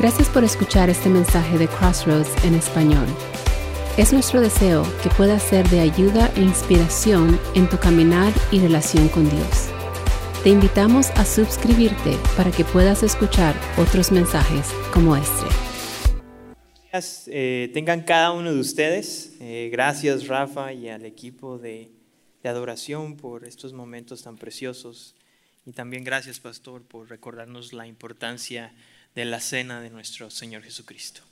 Gracias por escuchar este mensaje de Crossroads en español. Es nuestro deseo que pueda ser de ayuda e inspiración en tu caminar y relación con Dios. Te invitamos a suscribirte para que puedas escuchar otros mensajes como este. Eh, tengan cada uno de ustedes. Eh, gracias Rafa y al equipo de, adoración por estos momentos tan preciosos. Y también gracias Pastor por recordarnos la importancia de la cena de nuestro Señor Jesucristo.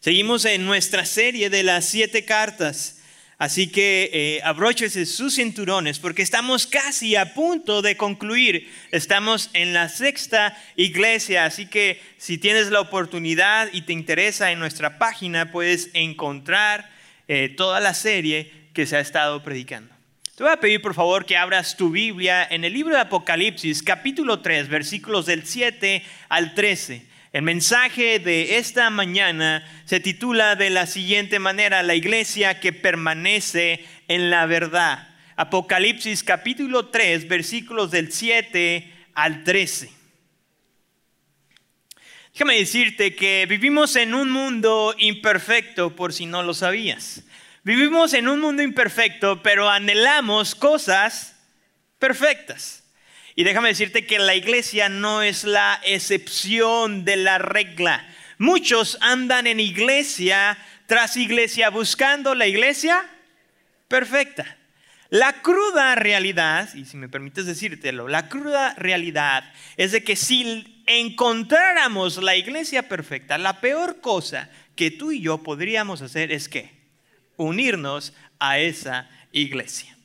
Seguimos en nuestra serie de las siete cartas, así que eh, sus cinturones porque estamos casi a punto de concluir. Estamos en la sexta iglesia, así que si tienes la oportunidad y te interesa en nuestra página, puedes encontrar eh, toda la serie que se ha estado predicando. Te voy a pedir por favor que abras tu Biblia en el libro de Apocalipsis, capítulo 3, versículos del 7 al 13. El mensaje de esta mañana se titula de la siguiente manera, la iglesia que permanece en la verdad. Apocalipsis capítulo 3, versículos del 7 al 13. Déjame decirte que vivimos en un mundo imperfecto por si no lo sabías. Vivimos en un mundo imperfecto, pero anhelamos cosas perfectas. Y déjame decirte que la iglesia no es la excepción de la regla. Muchos andan en iglesia tras iglesia buscando la iglesia perfecta. La cruda realidad, y si me permites decírtelo, la cruda realidad es de que si encontráramos la iglesia perfecta, la peor cosa que tú y yo podríamos hacer es que unirnos a esa iglesia.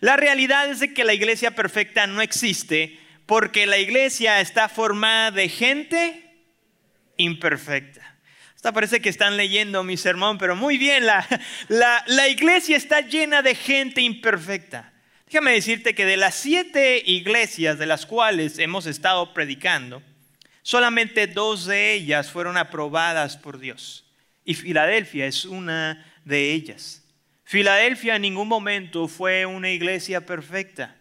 La realidad es de que la iglesia perfecta no existe porque la iglesia está formada de gente imperfecta. Hasta parece que están leyendo mi sermón, pero muy bien, la, la, iglesia está llena de gente imperfecta. Déjame decirte que de las siete iglesias de las cuales hemos estado predicando, solamente dos de ellas fueron aprobadas por Dios. Y Filadelfia es una de ellas. Filadelfia en ningún momento fue una iglesia perfecta,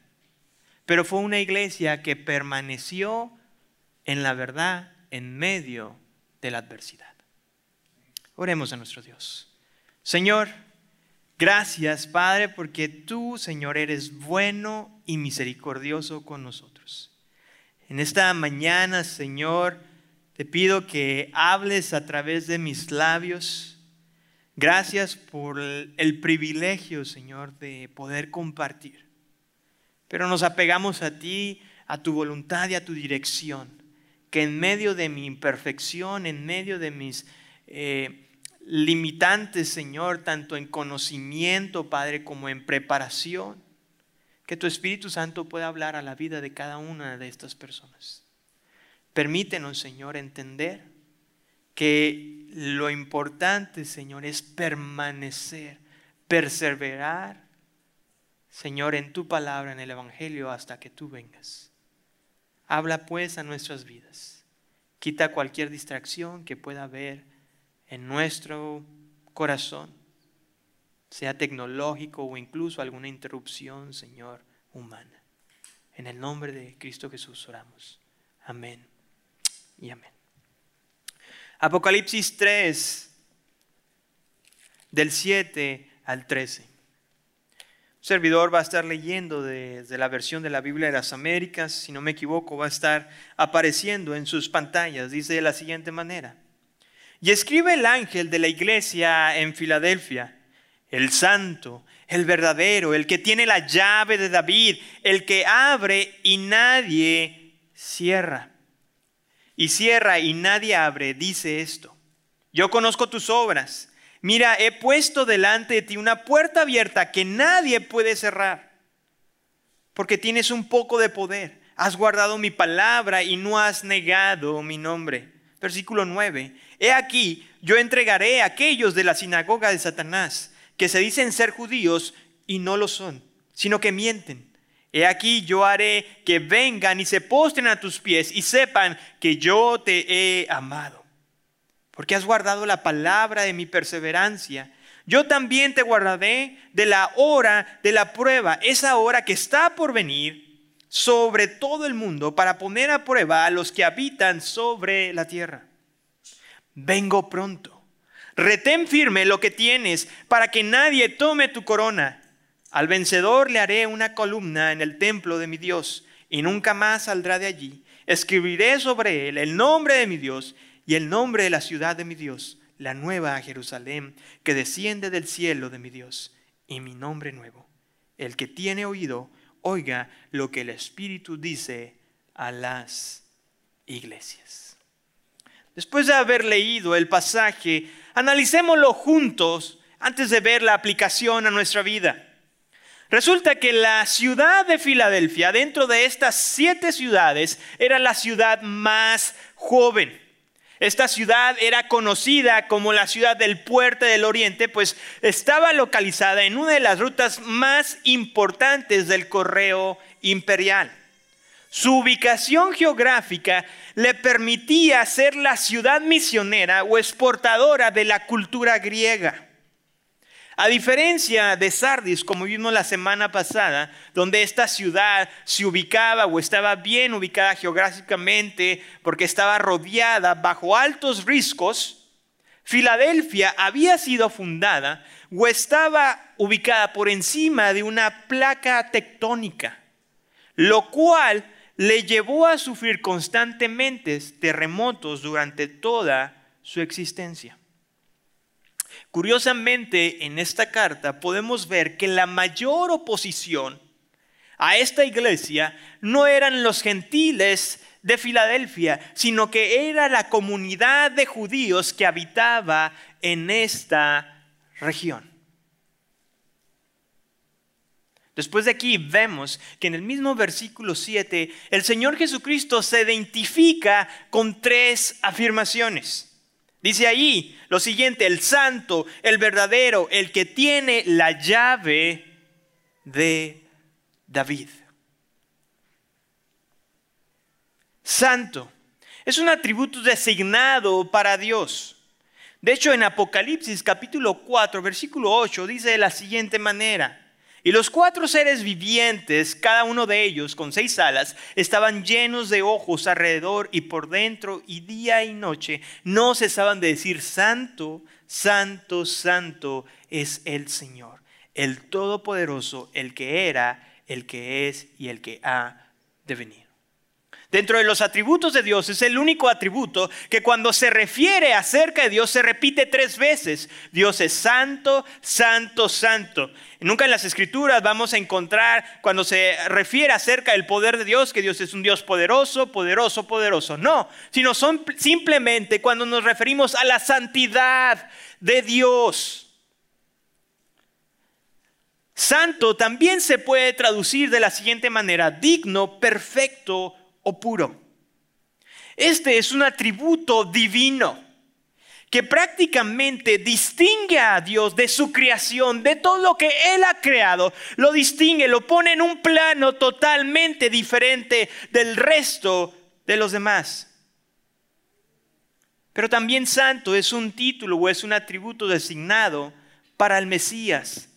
pero fue una iglesia que permaneció en la verdad en medio de la adversidad. Oremos a nuestro Dios. Señor, gracias Padre porque tú, Señor, eres bueno y misericordioso con nosotros. En esta mañana, Señor, te pido que hables a través de mis labios Gracias por el privilegio, Señor, de poder compartir. Pero nos apegamos a ti, a tu voluntad y a tu dirección. Que en medio de mi imperfección, en medio de mis eh, limitantes, Señor, tanto en conocimiento, Padre, como en preparación, que tu Espíritu Santo pueda hablar a la vida de cada una de estas personas. Permítenos, Señor, entender que lo importante, Señor, es permanecer, perseverar, Señor, en tu palabra, en el Evangelio, hasta que tú vengas. Habla pues a nuestras vidas. Quita cualquier distracción que pueda haber en nuestro corazón, sea tecnológico o incluso alguna interrupción, Señor, humana. En el nombre de Cristo Jesús oramos. Amén y amén. Apocalipsis 3, del 7 al 13. Un servidor va a estar leyendo desde la versión de la Biblia de las Américas, si no me equivoco, va a estar apareciendo en sus pantallas. Dice de la siguiente manera. Y escribe el ángel de la iglesia en Filadelfia, el santo, el verdadero, el que tiene la llave de David, el que abre y nadie cierra y cierra y nadie abre, dice esto. Yo conozco tus obras. Mira, he puesto delante de ti una puerta abierta que nadie puede cerrar, porque tienes un poco de poder. Has guardado mi palabra y no has negado mi nombre. Versículo 9. He aquí, yo entregaré a aquellos de la sinagoga de Satanás, que se dicen ser judíos y no lo son, sino que mienten. He aquí yo haré que vengan y se postren a tus pies y sepan que yo te he amado. Porque has guardado la palabra de mi perseverancia. Yo también te guardaré de la hora de la prueba, esa hora que está por venir sobre todo el mundo para poner a prueba a los que habitan sobre la tierra. vengo pronto. Retén firme lo que tienes para que nadie tome tu corona. Al vencedor le haré una columna en el templo de mi Dios y nunca más saldrá de allí. Escribiré sobre él el nombre de mi Dios y el nombre de la ciudad de mi Dios, la nueva Jerusalén que desciende del cielo de mi Dios y mi nombre nuevo. El que tiene oído, oiga lo que el Espíritu dice a las iglesias. Después de haber leído el pasaje, analicémoslo juntos antes de ver la aplicación a nuestra vida. Resulta que la ciudad de Filadelfia, dentro de estas siete ciudades, era la ciudad más joven. Esta ciudad era conocida como la ciudad del puerto del oriente, pues estaba localizada en una de las rutas más importantes del correo imperial. Su ubicación geográfica le permitía ser la ciudad misionera o exportadora de la cultura griega. A diferencia de Sardis, como vimos la semana pasada, donde esta ciudad se ubicaba o estaba bien ubicada geográficamente porque estaba rodeada bajo altos riscos, Filadelfia había sido fundada o estaba ubicada por encima de una placa tectónica, lo cual le llevó a sufrir constantemente terremotos durante toda su existencia. Curiosamente, en esta carta podemos ver que la mayor oposición a esta iglesia no eran los gentiles de Filadelfia, sino que era la comunidad de judíos que habitaba en esta región. Después de aquí vemos que en el mismo versículo 7 el Señor Jesucristo se identifica con tres afirmaciones. Dice allí lo siguiente, el santo, el verdadero, el que tiene la llave de David. Santo es un atributo designado para Dios. De hecho, en Apocalipsis capítulo 4, versículo 8, dice de la siguiente manera, y los cuatro seres vivientes, cada uno de ellos con seis alas, estaban llenos de ojos alrededor y por dentro, y día y noche no cesaban de decir, Santo, Santo, Santo es el Señor, el Todopoderoso, el que era, el que es y el que ha de venir. Dentro de los atributos de Dios es el único atributo que cuando se refiere acerca de Dios se repite tres veces. Dios es santo, santo, santo. Nunca en las escrituras vamos a encontrar cuando se refiere acerca del poder de Dios que Dios es un Dios poderoso, poderoso, poderoso. No, sino son simplemente cuando nos referimos a la santidad de Dios. Santo también se puede traducir de la siguiente manera, digno, perfecto, puro. Este es un atributo divino que prácticamente distingue a Dios de su creación, de todo lo que Él ha creado, lo distingue, lo pone en un plano totalmente diferente del resto de los demás. Pero también santo es un título o es un atributo designado para el Mesías,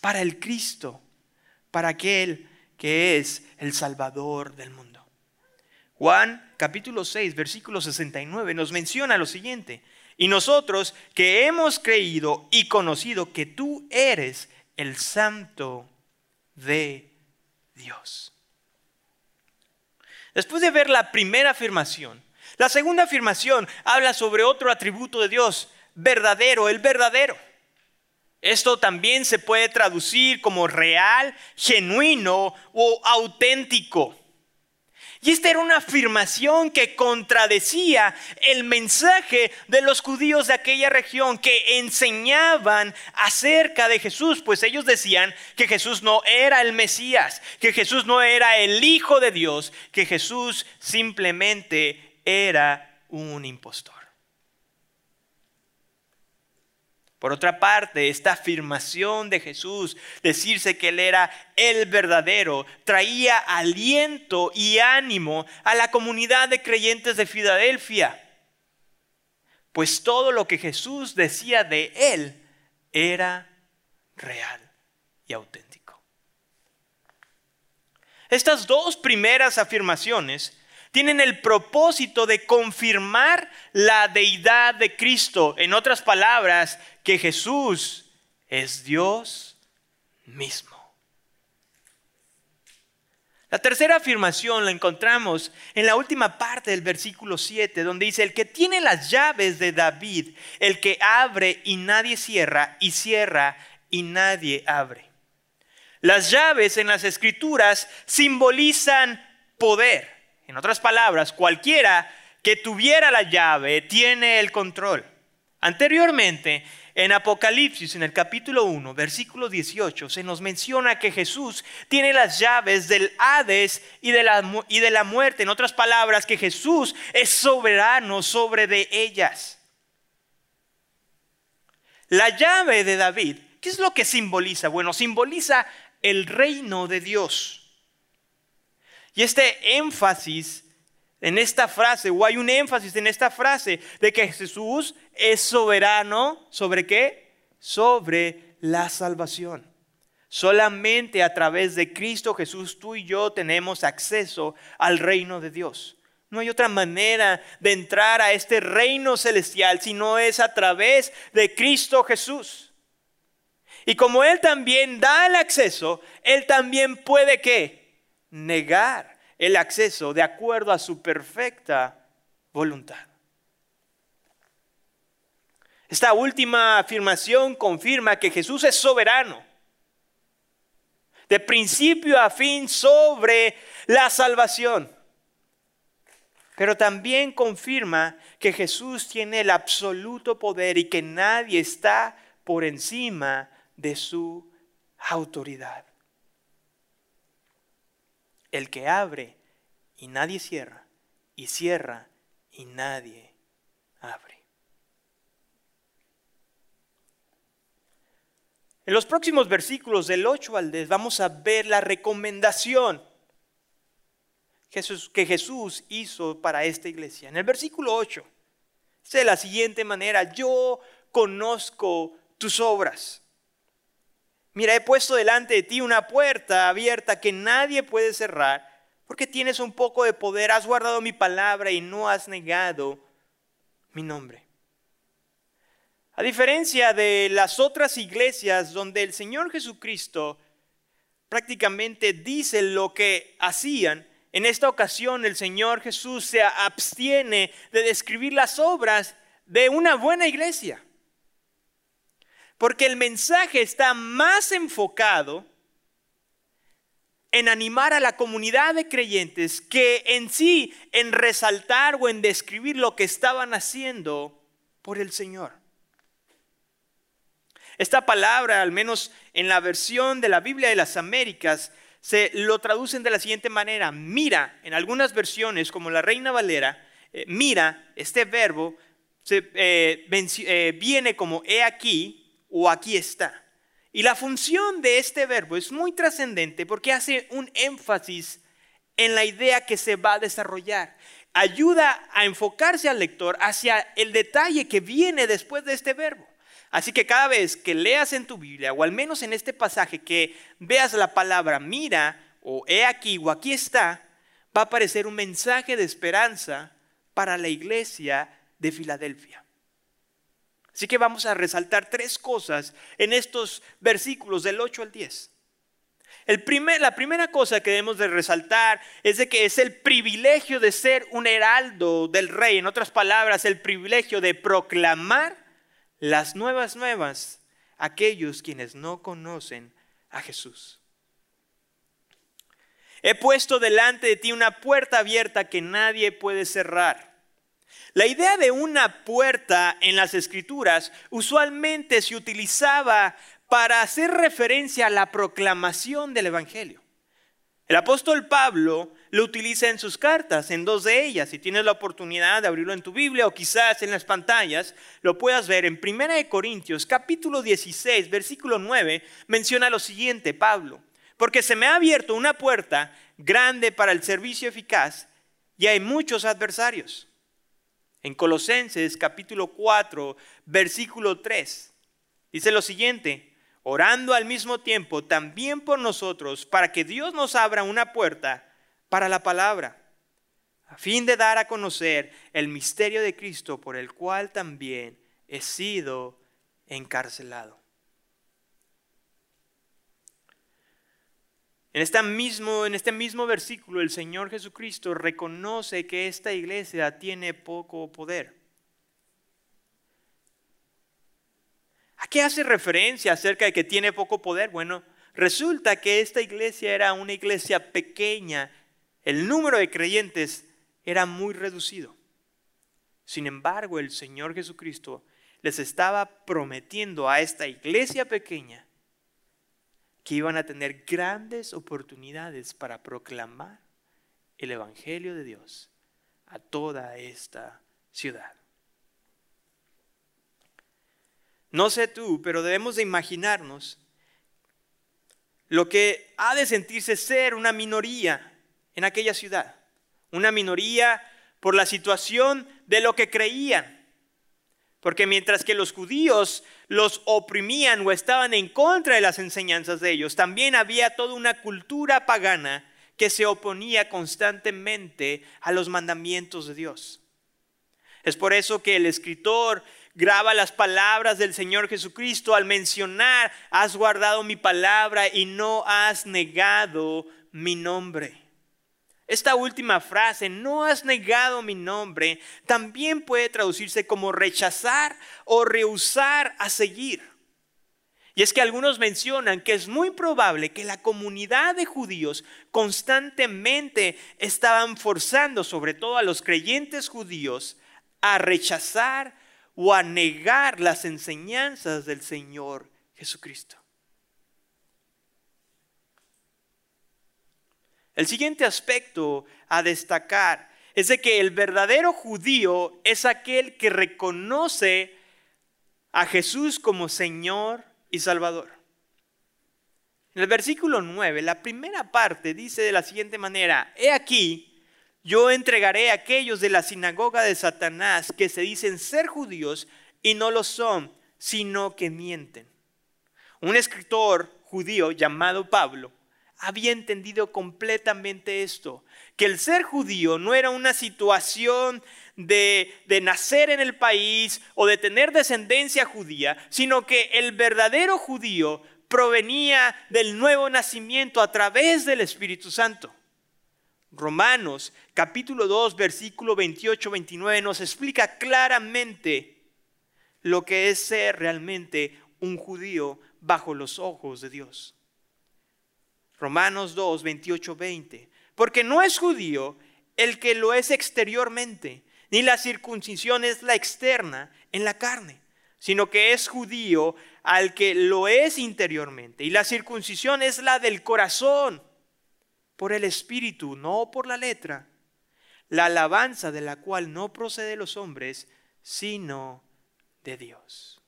para el Cristo, para aquel que es el Salvador del mundo. Juan capítulo 6, versículo 69 nos menciona lo siguiente. Y nosotros que hemos creído y conocido que tú eres el santo de Dios. Después de ver la primera afirmación, la segunda afirmación habla sobre otro atributo de Dios, verdadero, el verdadero. Esto también se puede traducir como real, genuino o auténtico. Y esta era una afirmación que contradecía el mensaje de los judíos de aquella región que enseñaban acerca de Jesús, pues ellos decían que Jesús no era el Mesías, que Jesús no era el Hijo de Dios, que Jesús simplemente era un impostor. Por otra parte, esta afirmación de Jesús, decirse que Él era el verdadero, traía aliento y ánimo a la comunidad de creyentes de Filadelfia. Pues todo lo que Jesús decía de Él era real y auténtico. Estas dos primeras afirmaciones tienen el propósito de confirmar la deidad de Cristo. En otras palabras, que Jesús es Dios mismo. La tercera afirmación la encontramos en la última parte del versículo 7, donde dice, el que tiene las llaves de David, el que abre y nadie cierra, y cierra y nadie abre. Las llaves en las escrituras simbolizan poder. En otras palabras, cualquiera que tuviera la llave tiene el control. Anteriormente, en Apocalipsis, en el capítulo 1, versículo 18, se nos menciona que Jesús tiene las llaves del Hades y de, la, muerte. En otras palabras, que Jesús es soberano sobre de ellas. La llave de David, ¿qué es lo que simboliza? Bueno, simboliza el reino de Dios. Y este énfasis en esta frase, o hay un énfasis en esta frase de que Jesús es soberano sobre qué? Sobre la salvación. Solamente a través de Cristo Jesús tú y yo tenemos acceso al reino de Dios. No hay otra manera de entrar a este reino celestial si no es a través de Cristo Jesús. Y como Él también da el acceso, Él también puede qué? Negar el acceso de acuerdo a su perfecta voluntad. Esta última afirmación confirma que Jesús es soberano, de principio a fin sobre la salvación. Pero también confirma que Jesús tiene el absoluto poder y que nadie está por encima de su autoridad el que abre y nadie cierra, y cierra y nadie abre. En los próximos versículos del 8 al 10 vamos a ver la recomendación que Jesús hizo para esta iglesia. En el versículo 8 dice de la siguiente manera, yo conozco tus obras Mira, he puesto delante de ti una puerta abierta que nadie puede cerrar, porque tienes un poco de poder, has guardado mi palabra y no has negado mi nombre. A diferencia de las otras iglesias donde el Señor Jesucristo prácticamente dice lo que hacían, en esta ocasión el Señor Jesús se abstiene de describir las obras de una buena iglesia. Porque el mensaje está más enfocado en animar a la comunidad de creyentes que en sí en resaltar o en describir lo que estaban haciendo por el Señor. Esta palabra, al menos en la versión de la Biblia de las Américas, se lo traducen de la siguiente manera. Mira, en algunas versiones, como la Reina Valera, eh, mira, este verbo eh, eh, viene como he aquí, o aquí está. Y la función de este verbo es muy trascendente porque hace un énfasis en la idea que se va a desarrollar. Ayuda a enfocarse al lector hacia el detalle que viene después de este verbo. Así que cada vez que leas en tu Biblia, o al menos en este pasaje, que veas la palabra mira, o he aquí, o aquí está, va a aparecer un mensaje de esperanza para la iglesia de Filadelfia. Así que vamos a resaltar tres cosas en estos versículos del 8 al 10. El primer, la primera cosa que debemos de resaltar es de que es el privilegio de ser un heraldo del rey. En otras palabras, el privilegio de proclamar las nuevas nuevas a aquellos quienes no conocen a Jesús. He puesto delante de ti una puerta abierta que nadie puede cerrar la idea de una puerta en las escrituras usualmente se utilizaba para hacer referencia a la proclamación del Evangelio. El apóstol Pablo lo utiliza en sus cartas, en dos de ellas. Si tienes la oportunidad de abrirlo en tu Biblia o quizás en las pantallas, lo puedas ver. En 1 Corintios capítulo 16, versículo 9, menciona lo siguiente, Pablo. Porque se me ha abierto una puerta grande para el servicio eficaz y hay muchos adversarios. En Colosenses capítulo 4, versículo 3, dice lo siguiente, orando al mismo tiempo también por nosotros, para que Dios nos abra una puerta para la palabra, a fin de dar a conocer el misterio de Cristo por el cual también he sido encarcelado. En, este mismo, versículo el Señor Jesucristo reconoce que esta iglesia tiene poco poder. ¿A qué hace referencia acerca de que tiene poco poder? Bueno, resulta que esta iglesia era una iglesia pequeña, el número de creyentes era muy reducido. Sin embargo, el Señor Jesucristo les estaba prometiendo a esta iglesia pequeña que iban a tener grandes oportunidades para proclamar el Evangelio de Dios a toda esta ciudad. No sé tú, pero debemos de imaginarnos lo que ha de sentirse ser una minoría en aquella ciudad. Una minoría por la situación de lo que creían porque mientras que los judíos los oprimían o estaban en contra de las enseñanzas de ellos, también había toda una cultura pagana que se oponía constantemente a los mandamientos de Dios. Es por eso que el escritor graba las palabras del Señor Jesucristo al mencionar, has guardado mi palabra y no has negado mi nombre. Esta última frase, no has negado mi nombre, también puede traducirse como rechazar o rehusar a seguir. Y es que algunos mencionan que es muy probable que la comunidad de judíos constantemente estaban forzando, sobre todo a los creyentes judíos, a rechazar o a negar las enseñanzas del Señor Jesucristo. El siguiente aspecto a destacar es de que el verdadero judío es aquel que reconoce a Jesús como Señor y Salvador. En el versículo 9, la primera parte dice de la siguiente manera, he aquí, yo entregaré a aquellos de la sinagoga de Satanás que se dicen ser judíos y no lo son, sino que mienten. Un escritor judío llamado Pablo había entendido completamente esto, que el ser judío no era una situación de, de, nacer en el país o de tener descendencia judía, sino que el verdadero judío provenía del nuevo nacimiento a través del Espíritu Santo. Romanos capítulo 2 versículo 28-29 nos explica claramente lo que es ser realmente un judío bajo los ojos de Dios. Romanos 2, 28, 20. Porque no es judío el que lo es exteriormente, ni la circuncisión es la externa en la carne, sino que es judío al que lo es interiormente. Y la circuncisión es la del corazón, por el espíritu, no por la letra. La alabanza de la cual no procede los hombres, sino de Dios.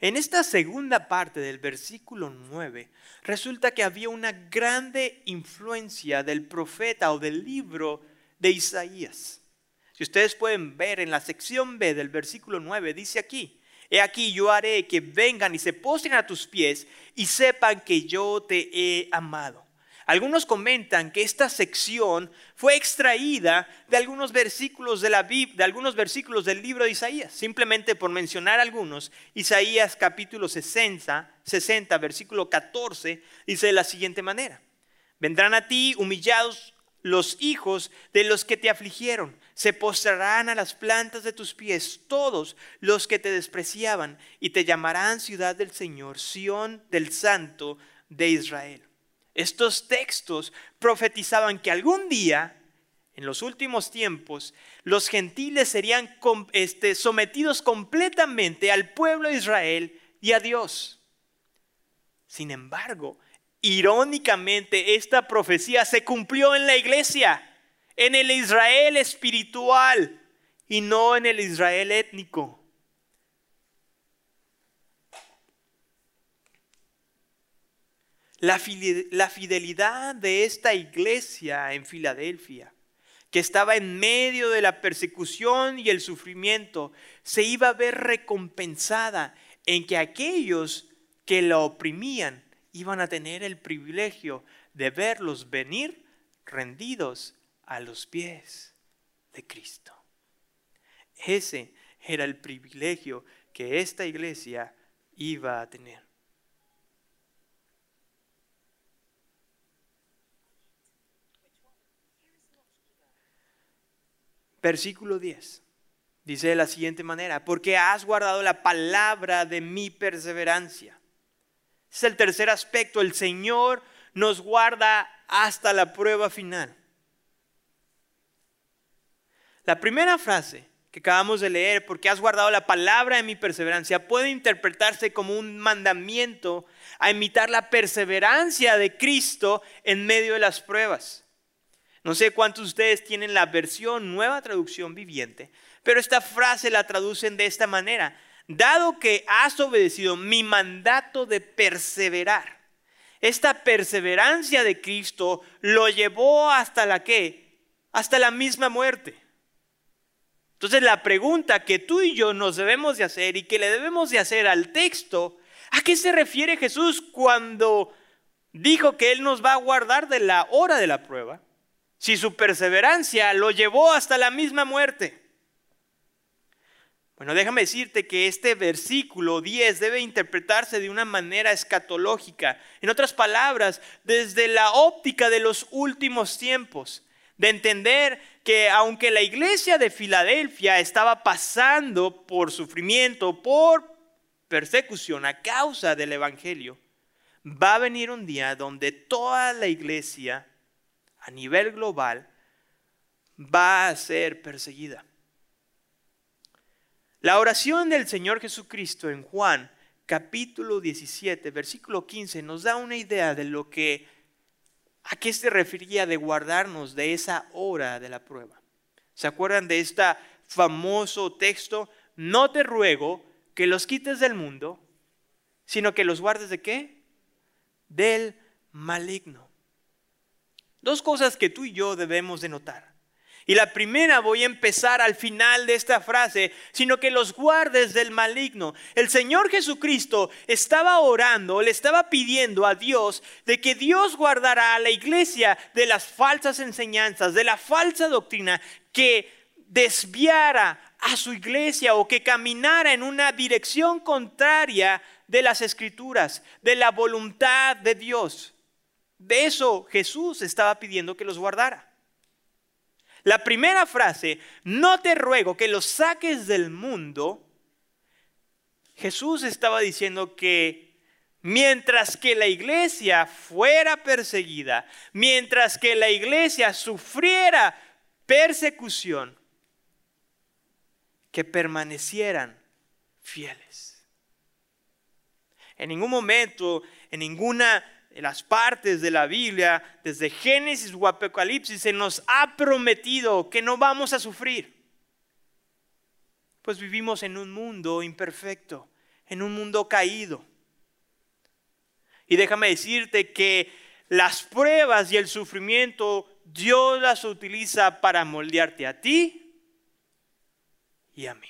En esta segunda parte del versículo 9, resulta que había una grande influencia del profeta o del libro de Isaías. Si ustedes pueden ver en la sección B del versículo 9, dice aquí, He aquí yo haré que vengan y se postren a tus pies y sepan que yo te he amado. Algunos comentan que esta sección fue extraída de algunos versículos de la de algunos versículos del libro de Isaías. Simplemente por mencionar algunos, Isaías capítulo 60, 60, versículo 14 dice de la siguiente manera: Vendrán a ti humillados los hijos de los que te afligieron, se postrarán a las plantas de tus pies todos los que te despreciaban y te llamarán ciudad del Señor, Sión del Santo de Israel. Estos textos profetizaban que algún día, en los últimos tiempos, los gentiles serían este, sometidos completamente al pueblo de Israel y a Dios. Sin embargo, irónicamente, esta profecía se cumplió en la iglesia, en el Israel espiritual y no en el Israel étnico. La fidelidad de esta iglesia en Filadelfia, que estaba en medio de la persecución y el sufrimiento, se iba a ver recompensada en que aquellos que la oprimían iban a tener el privilegio de verlos venir rendidos a los pies de Cristo. Ese era el privilegio que esta iglesia iba a tener. Versículo 10. Dice de la siguiente manera, porque has guardado la palabra de mi perseverancia. Es el tercer aspecto, el Señor nos guarda hasta la prueba final. La primera frase que acabamos de leer, porque has guardado la palabra de mi perseverancia, puede interpretarse como un mandamiento a imitar la perseverancia de Cristo en medio de las pruebas. No sé cuántos de ustedes tienen la versión nueva traducción viviente, pero esta frase la traducen de esta manera. Dado que has obedecido mi mandato de perseverar, esta perseverancia de Cristo lo llevó hasta la qué? Hasta la misma muerte. Entonces la pregunta que tú y yo nos debemos de hacer y que le debemos de hacer al texto, ¿a qué se refiere Jesús cuando dijo que Él nos va a guardar de la hora de la prueba? Si su perseverancia lo llevó hasta la misma muerte. Bueno, déjame decirte que este versículo 10 debe interpretarse de una manera escatológica. En otras palabras, desde la óptica de los últimos tiempos de entender que aunque la iglesia de Filadelfia estaba pasando por sufrimiento, por persecución a causa del Evangelio, va a venir un día donde toda la iglesia a nivel global va a ser perseguida. La oración del Señor Jesucristo en Juan capítulo 17, versículo 15 nos da una idea de lo que ¿A qué se refería de guardarnos de esa hora de la prueba? ¿Se acuerdan de este famoso texto? No te ruego que los quites del mundo, sino que los guardes de qué? Del maligno. Dos cosas que tú y yo debemos de notar. Y la primera voy a empezar al final de esta frase, sino que los guardes del maligno. El Señor Jesucristo estaba orando, le estaba pidiendo a Dios de que Dios guardara a la iglesia de las falsas enseñanzas, de la falsa doctrina que desviara a su iglesia o que caminara en una dirección contraria de las escrituras, de la voluntad de Dios. De eso Jesús estaba pidiendo que los guardara. La primera frase, no te ruego que los saques del mundo, Jesús estaba diciendo que mientras que la iglesia fuera perseguida, mientras que la iglesia sufriera persecución, que permanecieran fieles. En ningún momento, en ninguna en las partes de la Biblia, desde Génesis o Apocalipsis, se nos ha prometido que no vamos a sufrir. Pues vivimos en un mundo imperfecto, en un mundo caído. Y déjame decirte que las pruebas y el sufrimiento Dios las utiliza para moldearte a ti y a mí.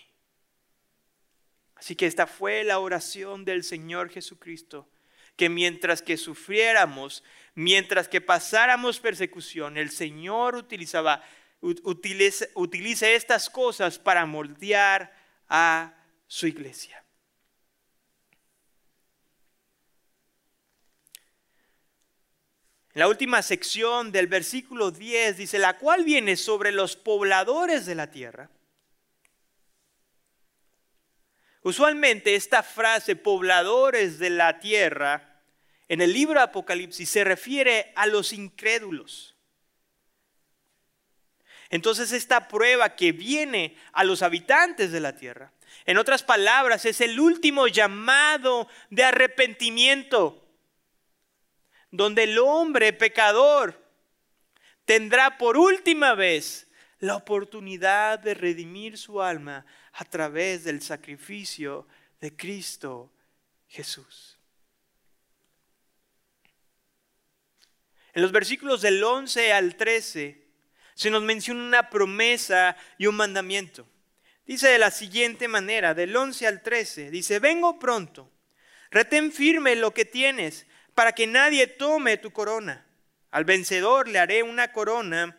Así que esta fue la oración del Señor Jesucristo que mientras que sufriéramos, mientras que pasáramos persecución, el Señor utilizaba, utiliza, estas cosas para moldear a su iglesia. La última sección del versículo 10 dice, la cual viene sobre los pobladores de la tierra Usualmente esta frase, pobladores de la tierra, en el libro de Apocalipsis se refiere a los incrédulos. Entonces esta prueba que viene a los habitantes de la tierra, en otras palabras, es el último llamado de arrepentimiento, donde el hombre pecador tendrá por última vez la oportunidad de redimir su alma a través del sacrificio de Cristo Jesús. En los versículos del 11 al 13 se nos menciona una promesa y un mandamiento. Dice de la siguiente manera, del 11 al 13, dice, vengo pronto, retén firme lo que tienes para que nadie tome tu corona. Al vencedor le haré una corona,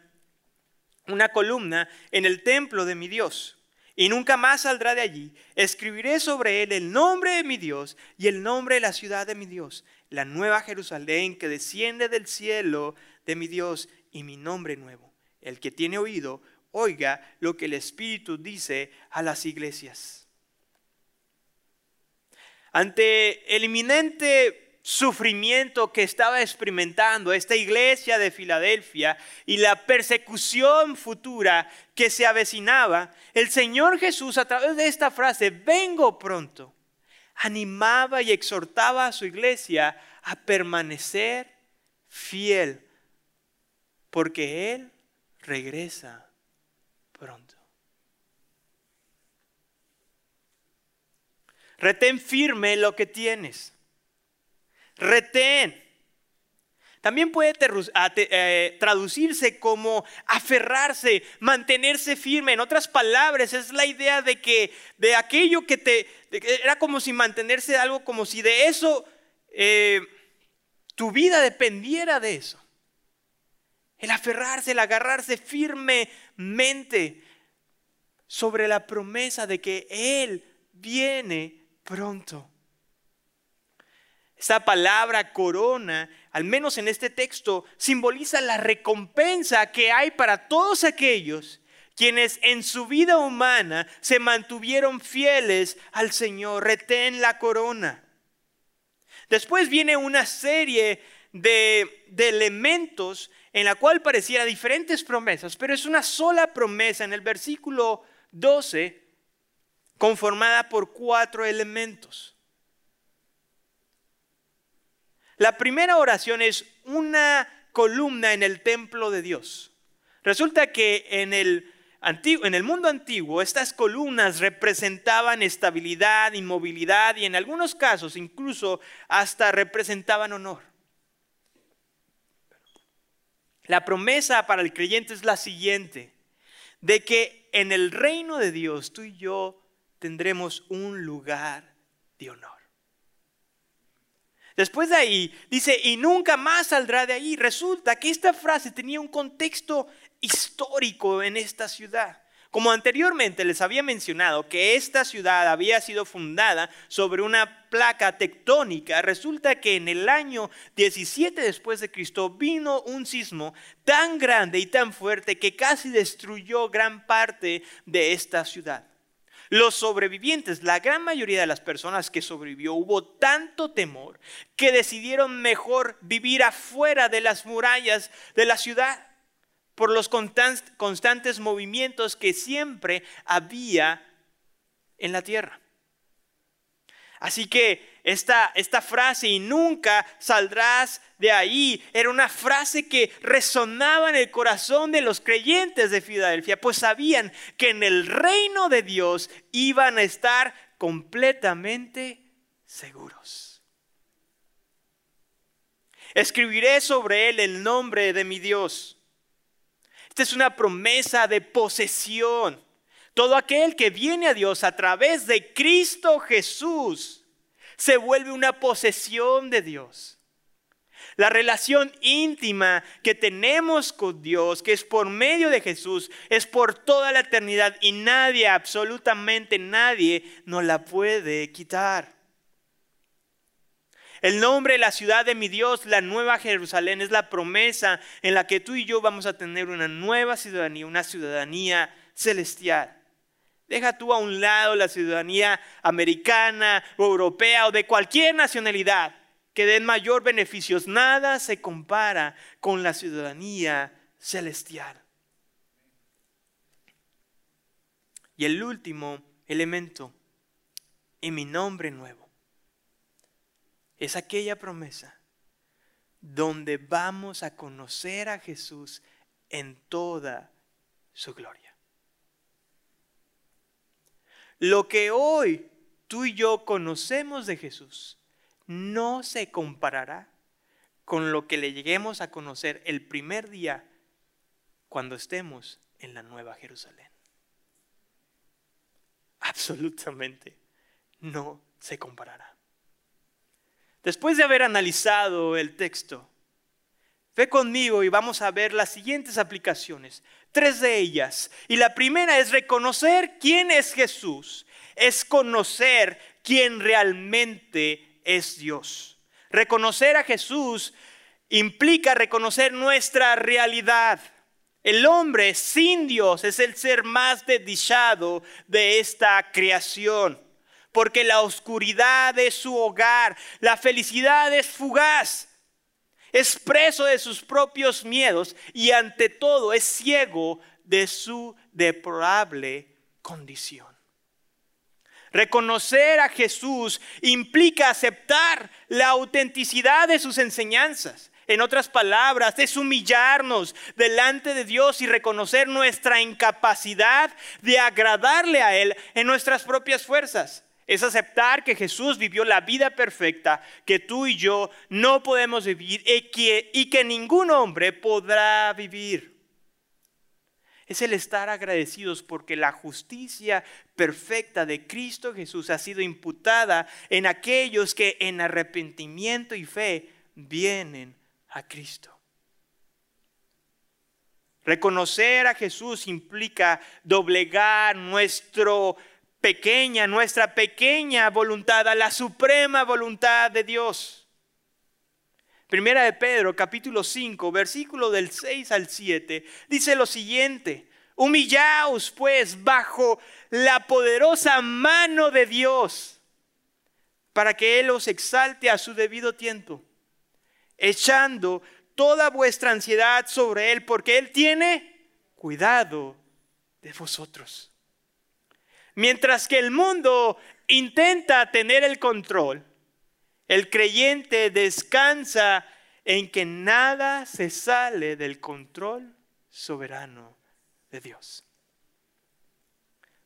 una columna en el templo de mi Dios. Y nunca más saldrá de allí. Escribiré sobre él el nombre de mi Dios y el nombre de la ciudad de mi Dios, la nueva Jerusalén que desciende del cielo de mi Dios y mi nombre nuevo. El que tiene oído, oiga lo que el Espíritu dice a las iglesias. Ante el inminente sufrimiento que estaba experimentando esta iglesia de Filadelfia y la persecución futura que se avecinaba, el Señor Jesús a través de esta frase, vengo pronto, animaba y exhortaba a su iglesia a permanecer fiel, porque Él regresa pronto. Retén firme lo que tienes retén. También puede eh, traducirse como aferrarse, mantenerse firme. En otras palabras, es la idea de que de aquello que te... era como si mantenerse algo, como si de eso eh, tu vida dependiera de eso. El aferrarse, el agarrarse firmemente sobre la promesa de que Él viene pronto. Esa palabra corona, al menos en este texto, simboliza la recompensa que hay para todos aquellos quienes en su vida humana se mantuvieron fieles al Señor. Retén la corona. Después viene una serie de, elementos en la cual pareciera diferentes promesas, pero es una sola promesa en el versículo 12 conformada por cuatro elementos. La primera oración es una columna en el templo de Dios. Resulta que en el, en el mundo antiguo estas columnas representaban estabilidad, inmovilidad y en algunos casos incluso hasta representaban honor. La promesa para el creyente es la siguiente, de que en el reino de Dios tú y yo tendremos un lugar de honor. Después de ahí dice, y nunca más saldrá de ahí. Resulta que esta frase tenía un contexto histórico en esta ciudad. Como anteriormente les había mencionado que esta ciudad había sido fundada sobre una placa tectónica, resulta que en el año 17 después de Cristo vino un sismo tan grande y tan fuerte que casi destruyó gran parte de esta ciudad. Los sobrevivientes, la gran mayoría de las personas que sobrevivió, hubo tanto temor que decidieron mejor vivir afuera de las murallas de la ciudad por los constantes movimientos que siempre había en la tierra. Así que esta, esta frase, y nunca saldrás de ahí, era una frase que resonaba en el corazón de los creyentes de Filadelfia, pues sabían que en el reino de Dios iban a estar completamente seguros. Escribiré sobre él el nombre de mi Dios. Esta es una promesa de posesión todo aquel que viene a Dios a través de Cristo Jesús se vuelve una posesión de Dios. La relación íntima que tenemos con Dios, que es por medio de Jesús, es por toda la eternidad y nadie, absolutamente nadie, nos la puede quitar. El nombre la ciudad de mi Dios, la nueva Jerusalén, es la promesa en la que tú y yo vamos a tener una nueva ciudadanía, una ciudadanía celestial. Deja tú a un lado la ciudadanía americana o europea o de cualquier nacionalidad que den mayor beneficios. Nada se compara con la ciudadanía celestial. Y el último elemento, en mi nombre nuevo, es aquella promesa donde vamos a conocer a Jesús en toda su gloria. Lo que hoy tú y yo conocemos de Jesús no se comparará con lo que le lleguemos a conocer el primer día cuando estemos en la Nueva Jerusalén. Absolutamente no se comparará. Después de haber analizado el texto, Ve conmigo y vamos a ver las siguientes aplicaciones, tres de ellas. Y la primera es reconocer quién es Jesús, es conocer quién realmente es Dios. Reconocer a Jesús implica reconocer nuestra realidad. El hombre sin Dios es el ser más desdichado de esta creación, porque la oscuridad es su hogar, la felicidad es fugaz, es preso de sus propios miedos y ante todo es ciego de su deplorable condición. Reconocer a Jesús implica aceptar la autenticidad de sus enseñanzas. En otras palabras, es humillarnos delante de Dios y reconocer nuestra incapacidad de agradarle a Él en nuestras propias fuerzas. Es aceptar que Jesús vivió la vida perfecta que tú y yo no podemos vivir y que, ningún hombre podrá vivir. Es el estar agradecidos porque la justicia perfecta de Cristo Jesús ha sido imputada en aquellos que en arrepentimiento y fe vienen a Cristo. Reconocer a Jesús implica doblegar nuestro pequeña, nuestra pequeña voluntad a la suprema voluntad de Dios. Primera de Pedro, capítulo 5, versículo del 6 al 7, dice lo siguiente, humillaos pues bajo la poderosa mano de Dios, para que Él os exalte a su debido tiempo echando toda vuestra ansiedad sobre Él, porque Él tiene cuidado de vosotros. Mientras que el mundo intenta tener el control, el creyente descansa en que nada se sale del control soberano de Dios.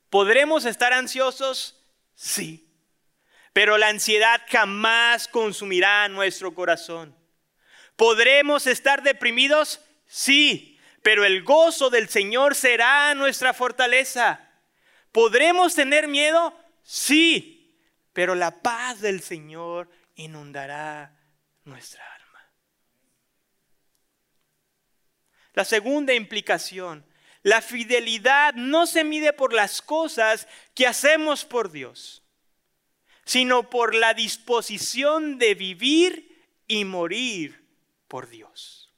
¿Podremos estar ansiosos? Sí, pero la ansiedad jamás consumirá nuestro corazón. ¿Podremos estar deprimidos? Sí, pero el gozo del Señor será nuestra fortaleza. ¿Podremos tener miedo? Sí, pero la paz del Señor inundará nuestra alma. La segunda implicación, la fidelidad no se mide por las cosas que hacemos por Dios, sino por la disposición de vivir y morir por Dios.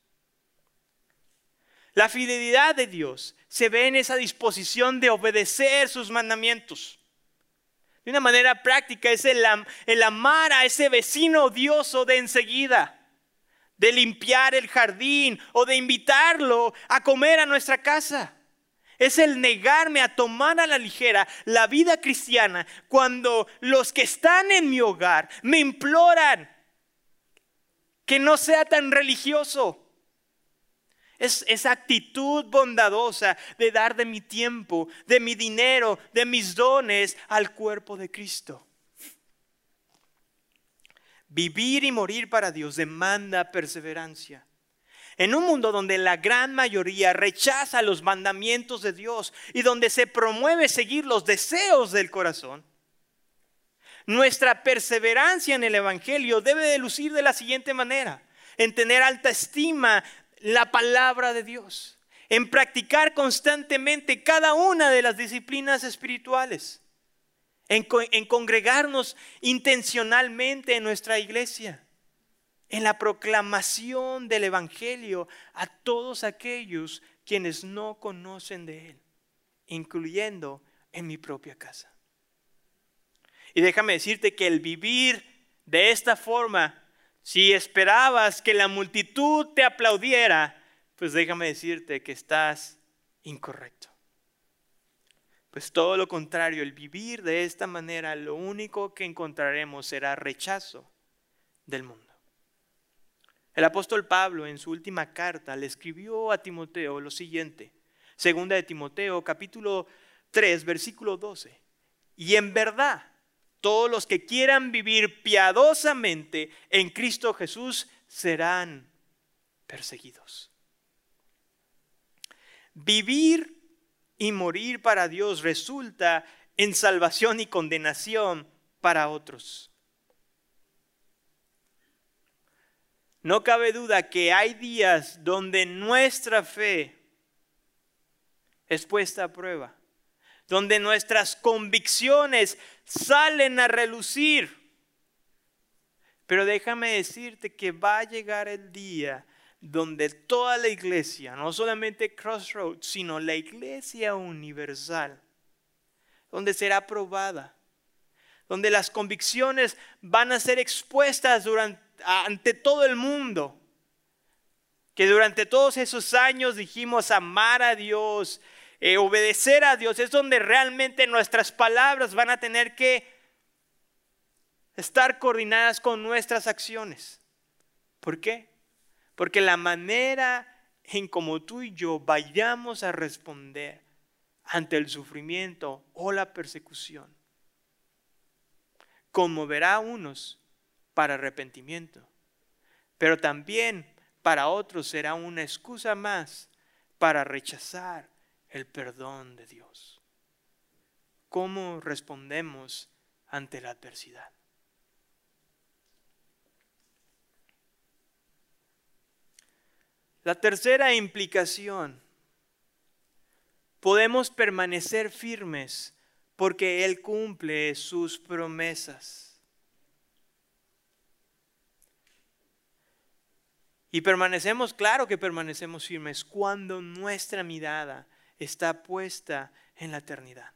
La fidelidad de Dios se ve en esa disposición de obedecer sus mandamientos. De una manera práctica es el, amar a ese vecino odioso de enseguida, de limpiar el jardín o de invitarlo a comer a nuestra casa. Es el negarme a tomar a la ligera la vida cristiana cuando los que están en mi hogar me imploran que no sea tan religioso. Es esa actitud bondadosa de dar de mi tiempo, de mi dinero, de mis dones al cuerpo de Cristo. Vivir y morir para Dios demanda perseverancia. En un mundo donde la gran mayoría rechaza los mandamientos de Dios y donde se promueve seguir los deseos del corazón, nuestra perseverancia en el Evangelio debe de lucir de la siguiente manera, en tener alta estima la palabra de Dios, en practicar constantemente cada una de las disciplinas espirituales, en, congregarnos intencionalmente en nuestra iglesia, en la proclamación del Evangelio a todos aquellos quienes no conocen de Él, incluyendo en mi propia casa. Y déjame decirte que el vivir de esta forma, si esperabas que la multitud te aplaudiera, pues déjame decirte que estás incorrecto. Pues todo lo contrario, el vivir de esta manera, lo único que encontraremos será rechazo del mundo. El apóstol Pablo en su última carta le escribió a Timoteo lo siguiente, segunda de Timoteo capítulo 3 versículo 12. Y en verdad, todos los que quieran vivir piadosamente en Cristo Jesús serán perseguidos. Vivir y morir para Dios resulta en salvación y condenación para otros. No cabe duda que hay días donde nuestra fe es puesta a prueba, donde nuestras convicciones salen a relucir. Pero déjame decirte que va a llegar el día donde toda la iglesia, no solamente Crossroads, sino la iglesia universal, donde será probada, donde las convicciones van a ser expuestas ante todo el mundo. Que durante todos esos años dijimos amar a Dios, eh, obedecer a Dios, es donde realmente nuestras palabras van a tener que estar coordinadas con nuestras acciones. ¿Por qué? Porque la manera en como tú y yo vayamos a responder ante el sufrimiento o la persecución conmoverá a unos para arrepentimiento, pero también para otros será una excusa más para rechazar el perdón de Dios. ¿Cómo respondemos ante la adversidad? La tercera implicación, podemos permanecer firmes porque Él cumple sus promesas. Y permanecemos, claro que permanecemos firmes cuando nuestra mirada está puesta en la eternidad.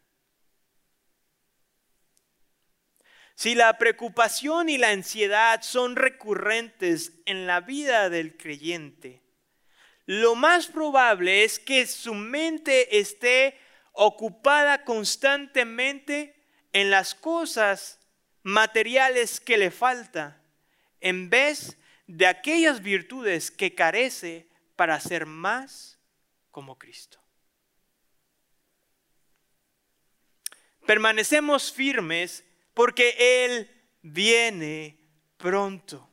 Si la preocupación y la ansiedad son recurrentes en la vida del creyente, lo más probable es que su mente esté ocupada constantemente en las cosas materiales que le falta, en vez de aquellas virtudes que carece para ser más como Cristo. Permanecemos firmes porque Él viene pronto.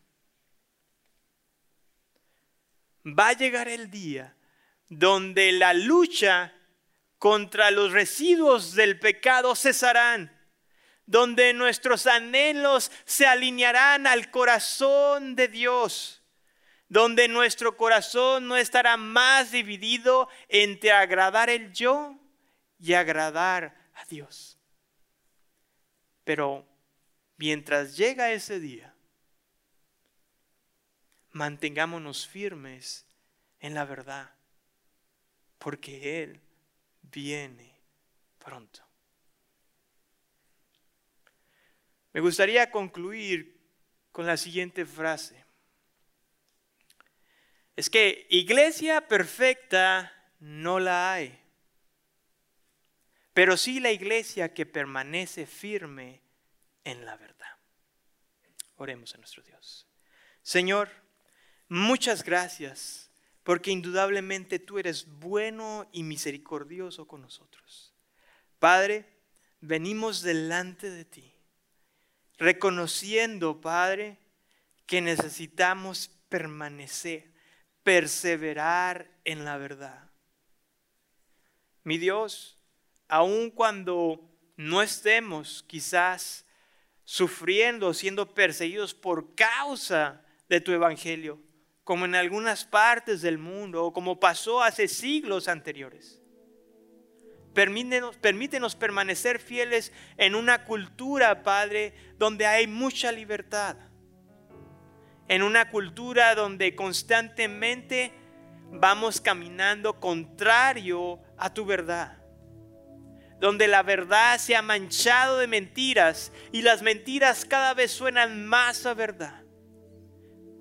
Va a llegar el día donde la lucha contra los residuos del pecado cesarán, donde nuestros anhelos se alinearán al corazón de Dios, donde nuestro corazón no estará más dividido entre agradar el yo y agradar a Dios. Pero mientras llega ese día, mantengámonos firmes en la verdad, porque Él viene pronto. Me gustaría concluir con la siguiente frase. Es que iglesia perfecta no la hay, pero sí la iglesia que permanece firme en la verdad. Oremos a nuestro Dios. Señor, muchas gracias porque indudablemente tú eres bueno y misericordioso con nosotros. Padre, venimos delante de ti, reconociendo, Padre, que necesitamos permanecer, perseverar en la verdad. Mi Dios, aun cuando no estemos quizás sufriendo, siendo perseguidos por causa de tu evangelio, como en algunas partes del mundo o como pasó hace siglos anteriores. Permítenos permanecer fieles en una cultura, Padre, donde hay mucha libertad. En una cultura donde constantemente vamos caminando contrario a tu verdad. Donde la verdad se ha manchado de mentiras y las mentiras cada vez suenan más a verdad.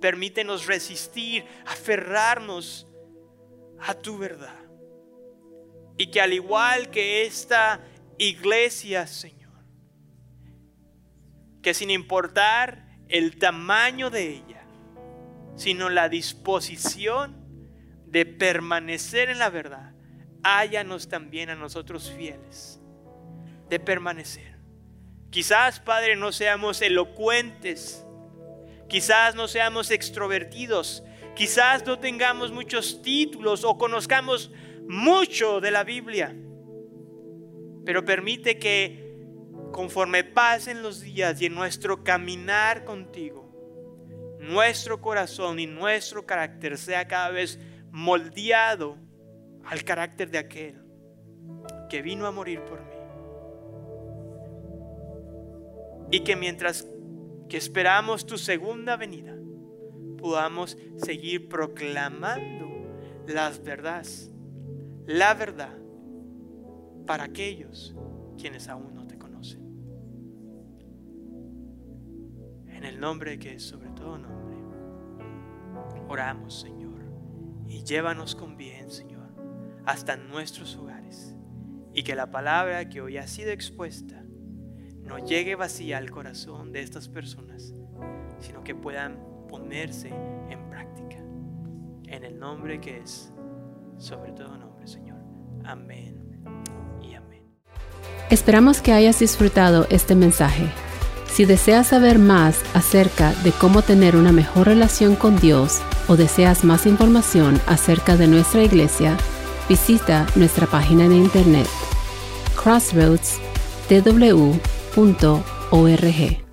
Permítenos resistir, aferrarnos a tu verdad. Y que al igual que esta iglesia, Señor, que sin importar el tamaño de ella, sino la disposición de permanecer en la verdad, háyanos también a nosotros fieles de permanecer. Quizás, Padre, no seamos elocuentes, Quizás no seamos extrovertidos, quizás no tengamos muchos títulos o conozcamos mucho de la Biblia. Pero permite que conforme pasen los días y en nuestro caminar contigo, nuestro corazón y nuestro carácter sea cada vez moldeado al carácter de aquel que vino a morir por mí. Y que mientras que esperamos tu segunda venida, podamos seguir proclamando las verdades, la verdad para aquellos quienes aún no te conocen. En el nombre que es sobre todo nombre, oramos, Señor, y llévanos con bien, Señor, hasta nuestros hogares, y que la palabra que hoy ha sido expuesta no llegue vacía al corazón de estas personas, sino que puedan ponerse en práctica. En el nombre que es sobre todo nombre, Señor. Amén y amén. Esperamos que hayas disfrutado este mensaje. Si deseas saber más acerca de cómo tener una mejor relación con Dios o deseas más información acerca de nuestra iglesia, visita nuestra página de internet crossroadstw.org.